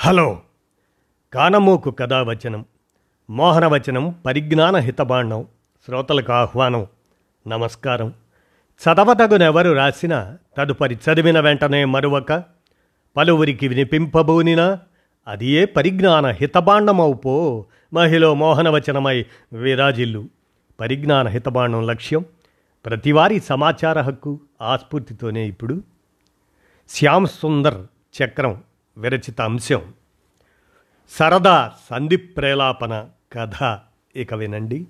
Hello. కానమోకు కథావచనం మోహనవచనం పరిజ్ఞాన హితబాండం శ్రోతలకు ఆహ్వానం నమస్కారం. చదవతగునెవరు రాసిన తదుపరి చదివిన వెంటనే మరువక పలువురికి వినిపింపబూనినా అది ఏ పరిజ్ఞాన హితబాండమవుపో మహిళ మోహనవచనమై విరాజిల్లు. పరిజ్ఞాన హితబాండం లక్ష్యం ప్రతివారీ సమాచార హక్కు ఆస్ఫూర్తితోనే ఇప్పుడు. శ్యామ్ సుందర్ చక్రం విరచిత అంశం. సరదా సంధి ప్రేలాపన కథ ఇక వినండి.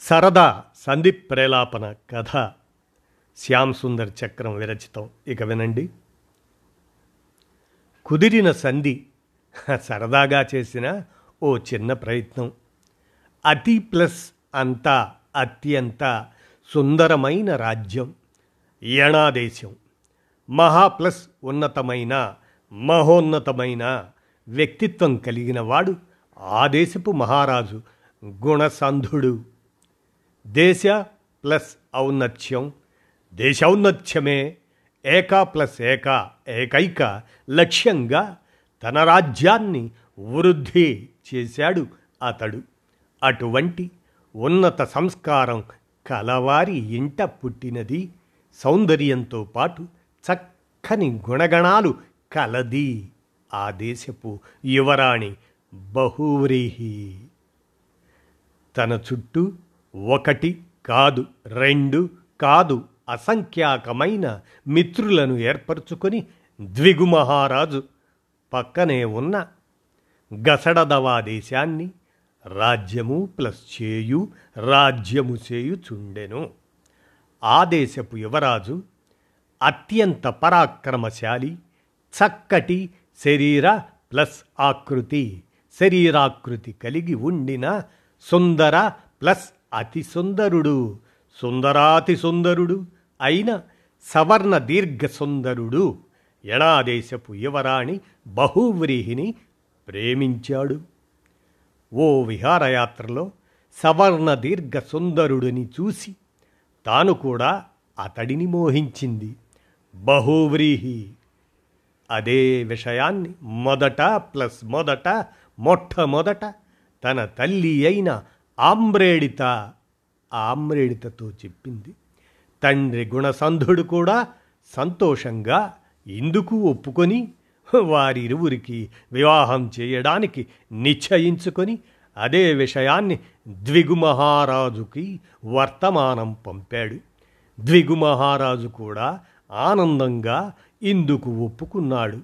సరదా సంధి ప్రేలాపన కథ శ్యామ్ సుందర్ చక్రం విరచితం ఇక వినండి. కుదిరిన సంధి సరదాగా చేసిన ఓ చిన్న ప్రయత్నం. అతి ప్లస్ అంతా అత్యంత సుందరమైన రాజ్యం యణాదేశం. మహా ప్లస్ ఉన్నతమైన మహోన్నతమైన వ్యక్తిత్వం కలిగిన వాడు ఆ దేశపు మహారాజు గుణసంధుడు. దేశ ప్లస్ ఔన్నత్యం దేశౌన్నత్యమే ఏకా ప్లస్ ఏక ఏకైక లక్ష్యంగా తన రాజ్యాన్ని వృద్ధి చేశాడు అతడు. అటువంటి ఉన్నత సంస్కారం కలవారి ఇంట పుట్టినది సౌందర్యంతో పాటు చక్కని గుణగణాలు కలది ఆ దేశపు యువరాణి బహువ్రీహి. తన చుట్టూ ఒకటి కాదు రెండు కాదు అసంఖ్యాకమైన మిత్రులను ఏర్పరచుకొని ద్విగు మహారాజు పక్కనే ఉన్న గసడదవా దేశాన్ని రాజ్యము ప్లస్ చేయు రాజ్యము చేయుచుండెను ఆ దేశపు యువరాజు అత్యంత పరాక్రమశాలి చక్కటి శరీర ప్లస్ ఆకృతి. శరీరాకృతి కలిగి ఉండిన సుందర ప్లస్ అతి సుందరుడు. సుందరాతి సుందరుడు అయిన సవర్ణ దీర్ఘ సుందరుడు ఎడాదేశపు యువరాణి బహువ్రీహిని ప్రేమించాడు. ఓ విహారయాత్రలో సవర్ణ దీర్ఘ సుందరుడిని చూసి తాను కూడా అతడిని మోహించింది. బహువ్రీహి అదే విషయాన్ని మొదట ప్లస్ మొదట మొట్టమొదట తన తల్లి అయిన ఆమ్రేడిత ఆమ్రేడితతో చెప్పింది. తండ్రి గుణసంధుడు కూడా సంతోషంగా ఇందుకు ఒప్పుకొని వారిరువురికి వివాహం చేయడానికి నిశ్చయించుకొని అదే విషయాన్ని ద్విగుమహారాజుకి వర్తమానం పంపాడు. ద్విగుమహారాజు కూడా ఆనందంగా ఇందుకు ఒప్పుకున్నాడు.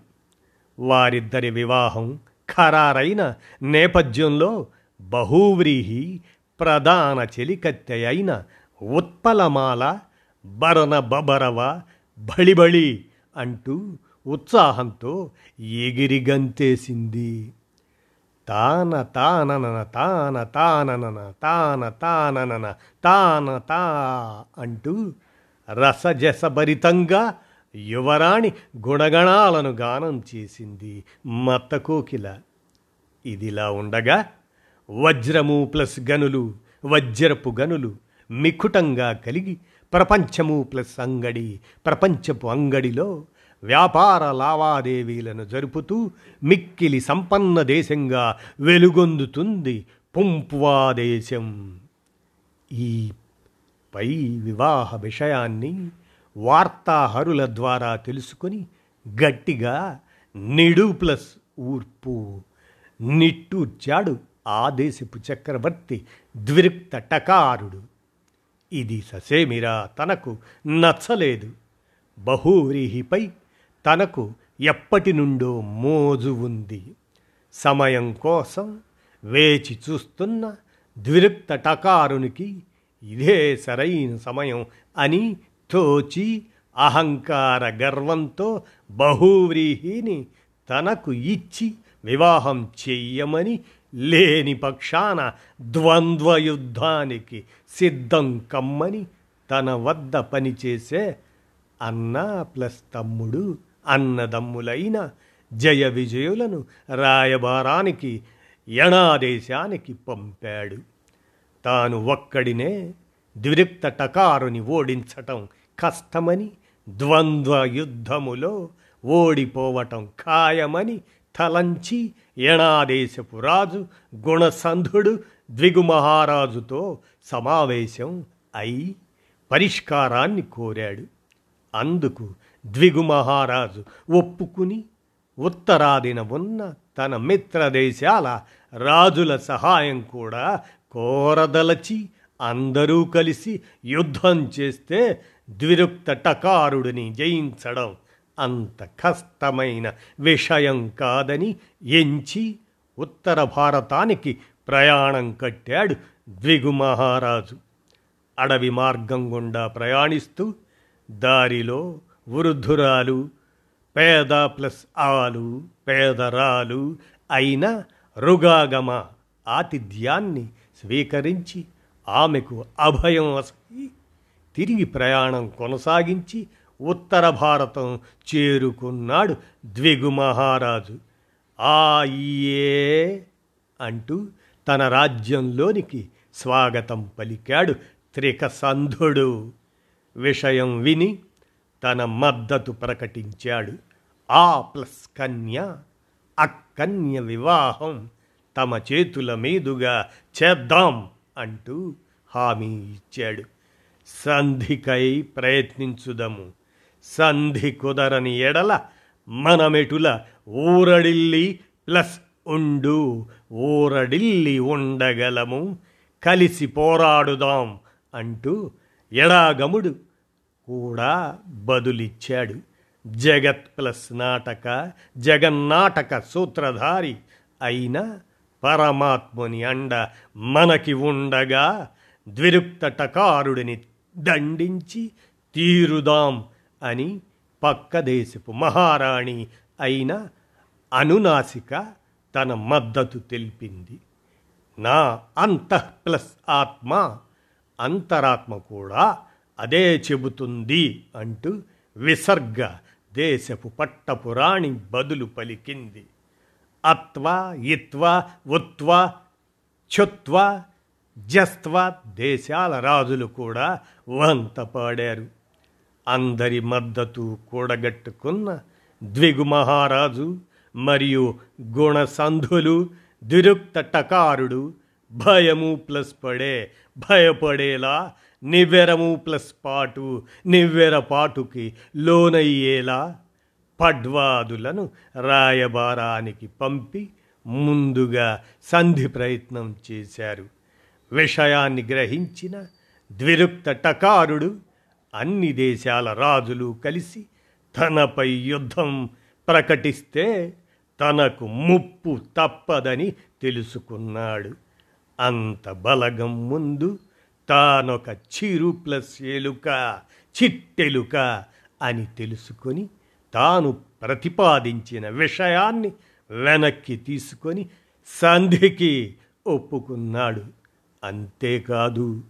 వారిద్దరి వివాహం ఖరారైన నేపథ్యంలో బహువ్రీహి ప్రధాన చెలికత్తె అయిన ఉత్పలమాల బరన బబరవ బళిబళి అంటూ ఉత్సాహంతో ఎగిరిగంతేసింది తాన తాననన తాన తాననన తాన తాననన తాన తా అంటూ రసజసభరితంగా యువరాణి గుణగణాలను గానం చేసింది మత్తకోకిల. ఇదిలా ఉండగా వజ్రము ప్లస్ గనులు వజ్రపు గనులు మికుటంగా కలిగి ప్రపంచము ప్లస్ అంగడి ప్రపంచపు అంగడిలో వ్యాపార లావాదేవీలను జరుపుతూ మిక్కిలి సంపన్న దేశంగా వెలుగొందుతుంది పుంపువా దేశం. ఈ పై వివాహ విషయాన్ని వార్తాహరుల ద్వారా తెలుసుకొని గట్టిగా నిడు ప్లస్ ఊర్పు నిట్టూర్చాడు ఆదేశపు చక్రవర్తి ద్విరుక్త టకారుడు. ఇది ససేమిరా తనకు నచ్చలేదు. బహువ్రీహిపై తనకు ఎప్పటి నుండో మోజు ఉంది. సమయం కోసం వేచి చూస్తున్న ద్విరుక్త టకారునికి ఇదే సరైన సమయం అని తోచి అహంకార గర్వంతో బహువ్రీహిని తనకు ఇచ్చి వివాహం చెయ్యమని లేని పక్షాన ద్వంద్వ యుద్ధానికి సిద్ధం కమ్మని తన వద్ద పనిచేసే అన్న ప్లస్ తమ్ముడు అన్నదమ్ములైన జయ విజయులను రాయబారానికి యణాదేశానికి పంపాడు. తాను ఒక్కడినే ద్విరిక్త టకారుని ఓడించటం కష్టమని ద్వంద్వ యుద్ధములో ఓడిపోవటం ఖాయమని తలంచి యణాదేశపు రాజు గుణసంధుడు ద్విగుమహారాజుతో సమావేశం అయి పరిష్కారాన్ని కోరాడు. అందుకు ద్విగుమహారాజు ఒప్పుకుని ఉత్తరాదిన ఉన్న తన మిత్రదేశాల రాజుల సహాయం కూడా కోరదలచి అందరూ కలిసి యుద్ధం చేస్తే ద్విరుక్త టకారుడిని జయించడం అంత కష్టమైన విషయం కాదని ఎంచి ఉత్తర భారతానికి ప్రయాణం కట్టాడు ద్విగు మహారాజు అడవి మార్గం గుండా ప్రయాణిస్తూ దారిలో వృద్ధురాలు పేద ప్లస్ ఆలు పేదరాలు అయిన రుగాగమ ఆతిథ్యాన్ని స్వీకరించి ఆమెకు అభయం వసగి తిరిగి ప్రయాణం కొనసాగించి ఉత్తర భారతం చేరుకున్నాడు ద్విగు మహారాజు. ఆ ఆయే అంటూ తన రాజ్యంలోనికి స్వాగతం పలికాడు త్రికసంధుడు. విషయం విని తన మద్దతు ప్రకటించాడు. ఆ ప్లస్ కన్య అక్కన్య వివాహం తమ చేతుల మీదుగా చేద్దాం అంటూ హామీ ఇచ్చాడు. సంధికై ప్రయత్నించుదము. సంధి కుదరని ఎడల మనమెటుల ఊరడిల్లి ప్లస్ ఉండు. ఊరడిల్లి ఉండగలము. కలిసి పోరాడుదాం అంటూ ఎడాగముడు కూడా బదులిచ్చాడు. జగత్ ప్లస్ నాటక జగన్నాటక సూత్రధారి అయిన పరమాత్ముని అండ మనకి ఉండగా ద్విరుక్త టకారుడిని దండించి తీరుదాం అని పక్క దేశపు మహారాణి అయిన అనునాసిక తన మద్దతు తెలిపింది. నా అంతః ప్లస్ ఆత్మ అంతరాత్మ కూడా అదే చెబుతుంది అంటూ విసర్గ దేశపు పట్టపురాణి బదులు పలికింది. అత్వ ఇత్వ ఉత్వ చుత్వ జస్త్వ దేశాల రాజులు కూడా వంతపాడారు అందరి మద్దతు కూడగట్టుకున్న ద్విగు మహారాజు మరియు గుణసంధులు దిరుక్త టకారుడు భయము ప్లస్ పడే భయపడేలా నివ్వెరము ప్లస్ పాటు నివ్వెర పాటుకి లోనయ్యేలా పడ్వాదులను రాయబారానికి పంపి ముందుగా సంధి ప్రయత్నం చేశారు. విషయాన్ని గ్రహించిన ద్విరుక్త టకారుడు అన్ని దేశాల రాజులు కలిసి తనపై యుద్ధం ప్రకటిస్తే తనకు ముప్పు తప్పదని తెలుసుకున్నాడు. అంత బలగం ముందు తానొక చిరు ప్లస్ ఎలుక చిట్టెలుక అని తెలుసుకొని తాను ప్రతిపాదించిన విషయాన్ని వెనక్కి తీసుకొని సంధికి ఒప్పుకున్నాడు. అంతేకాదు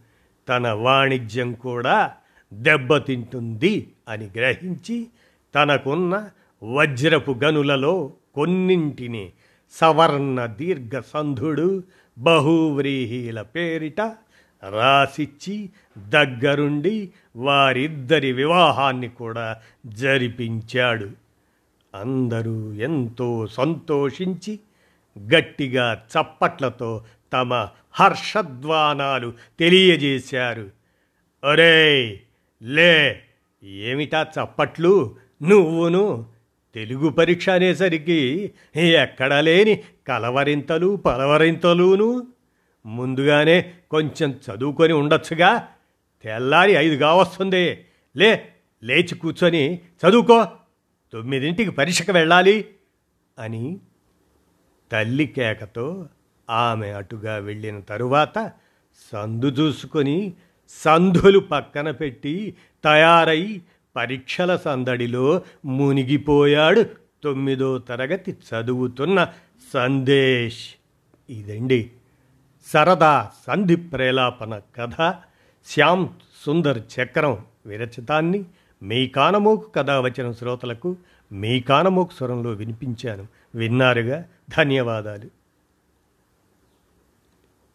తన వాణిజ్యం కూడా దెబ్బతింటుంది అని గ్రహించి తనకున్న వజ్రపు గనులలో కొన్నింటిని సవర్ణ దీర్ఘ సంధుడు బహువ్రీహీల పేరిట రాసిచ్చి దగ్గరుండి వారిద్దరి వివాహాన్ని కూడా జరిపించాడు. అందరూ ఎంతో సంతోషించి గట్టిగా చప్పట్లతో తమ హర్షద్వానాలు తెలియజేశారు. ఒరే లే ఏమిటా చప్పట్లు? నువ్వును తెలుగు పరీక్ష అనేసరికి ఎక్కడా లేని కలవరింతలు పలవరింతలును. ముందుగానే కొంచెం చదువుకొని ఉండొచ్చుగా. తెల్లారి ఐదు కావస్తుంది లే లేచి కూర్చొని చదువుకో. తొమ్మిదింటికి పరీక్షకు వెళ్ళాలి అని తల్లి కేకతో ఆమె అటుగా వెళ్ళిన తరువాత సందు చూసుకొని సంధులు పక్కన పెట్టి తయారై పరీక్షల సందడిలో మునిగిపోయాడు తొమ్మిదో తరగతి చదువుతున్న సందేశ్. ఇదండి సరదా సంధి ప్రేలాపన కథ. శ్యామ్ సుందర్ చక్రం విరచితాన్ని మీ కానమోకు కథ వచ్చిన శ్రోతలకు మీ కానమోకు స్వరంలో వినిపించాను. విన్నారుగా? ధన్యవాదాలు.